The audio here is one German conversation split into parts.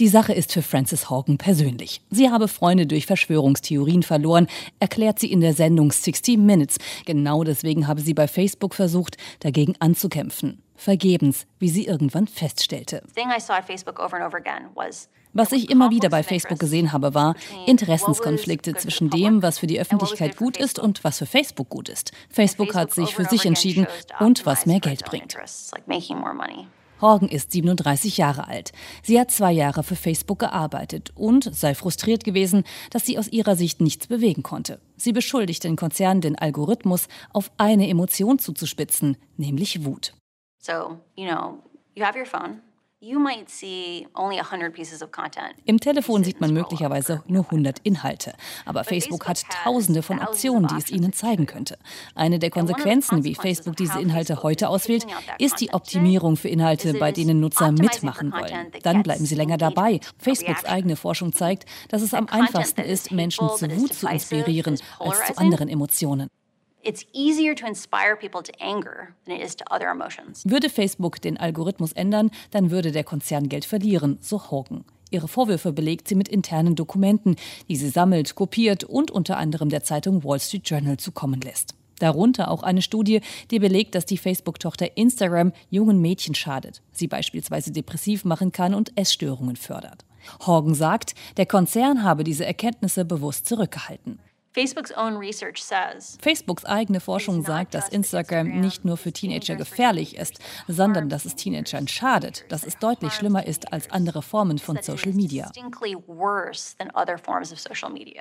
Die Sache ist für Frances Horgan persönlich. Sie habe Freunde durch Verschwörungstheorien verloren, erklärt sie in der Sendung 60 Minutes. Genau deswegen habe sie bei Facebook versucht, dagegen anzukämpfen. Vergebens, wie sie irgendwann feststellte. Was ich immer wieder bei Facebook gesehen habe, war Interessenskonflikte zwischen dem, was für die Öffentlichkeit gut ist und was für Facebook gut ist. Facebook hat sich für sich entschieden und was mehr Geld bringt. Horgan ist 37 Jahre alt. Sie hat zwei Jahre für Facebook gearbeitet und sei frustriert gewesen, dass sie aus ihrer Sicht nichts bewegen konnte. Sie beschuldigt den Konzern, den Algorithmus auf eine Emotion zuzuspitzen, nämlich Wut. So, you know, you have your phone. Im Telefon sieht man möglicherweise nur 100 Inhalte, aber Facebook hat tausende von Optionen, die es Ihnen zeigen könnte. Eine der Konsequenzen, wie Facebook diese Inhalte heute auswählt, ist die Optimierung für Inhalte, bei denen Nutzer mitmachen wollen. Dann bleiben sie länger dabei. Facebooks eigene Forschung zeigt, dass es am einfachsten ist, Menschen zu Wut zu inspirieren als zu anderen Emotionen. It's easier to inspire people to anger than it is to other emotions. Würde Facebook den Algorithmus ändern, dann würde der Konzern Geld verlieren, so Hogan. Ihre Vorwürfe belegt sie mit internen Dokumenten, die sie sammelt, kopiert und unter anderem der Zeitung Wall Street Journal zukommen lässt. Darunter auch eine Studie, die belegt, dass die Facebook-Tochter Instagram jungen Mädchen schadet, sie beispielsweise depressiv machen kann und Essstörungen fördert. Horgan sagt, der Konzern habe diese Erkenntnisse bewusst zurückgehalten. Facebooks eigene Forschung sagt, dass Instagram nicht nur für Teenager gefährlich ist, sondern dass es Teenagern schadet, dass es deutlich schlimmer ist als andere Formen von Social Media.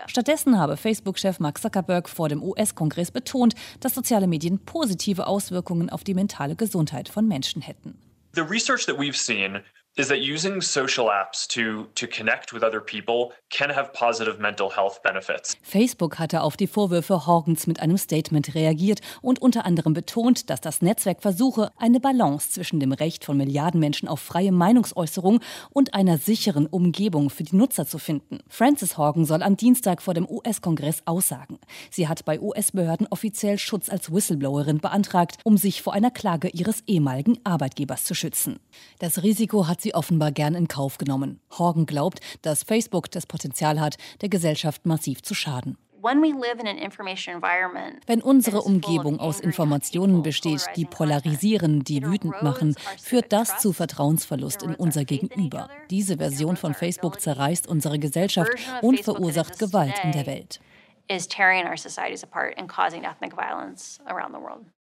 Stattdessen habe Facebook-Chef Mark Zuckerberg vor dem US-Kongress betont, dass soziale Medien positive Auswirkungen auf die mentale Gesundheit von Menschen hätten. The research that we've seen is that using social apps to, to connect with other people can have positive mental health benefits. Facebook hatte auf die Vorwürfe Horgens mit einem Statement reagiert und unter anderem betont, dass das Netzwerk versuche, eine Balance zwischen dem Recht von Milliarden Menschen auf freie Meinungsäußerung und einer sicheren Umgebung für die Nutzer zu finden. Frances Horgan soll am Dienstag vor dem US-Kongress aussagen. Sie hat bei US-Behörden offiziell Schutz als Whistleblowerin beantragt, um sich vor einer Klage ihres ehemaligen Arbeitgebers zu schützen. Das Risiko hat sie offenbar gern in Kauf genommen. Horgan glaubt, dass Facebook das Potenzial hat, der Gesellschaft massiv zu schaden. Wenn unsere Umgebung aus Informationen besteht, die polarisieren, die wütend machen, führt das zu Vertrauensverlust in unser Gegenüber. Diese Version von Facebook zerreißt unsere Gesellschaft und verursacht Gewalt in der Welt. is tearing our societies apart and causing ethnic violence around the world.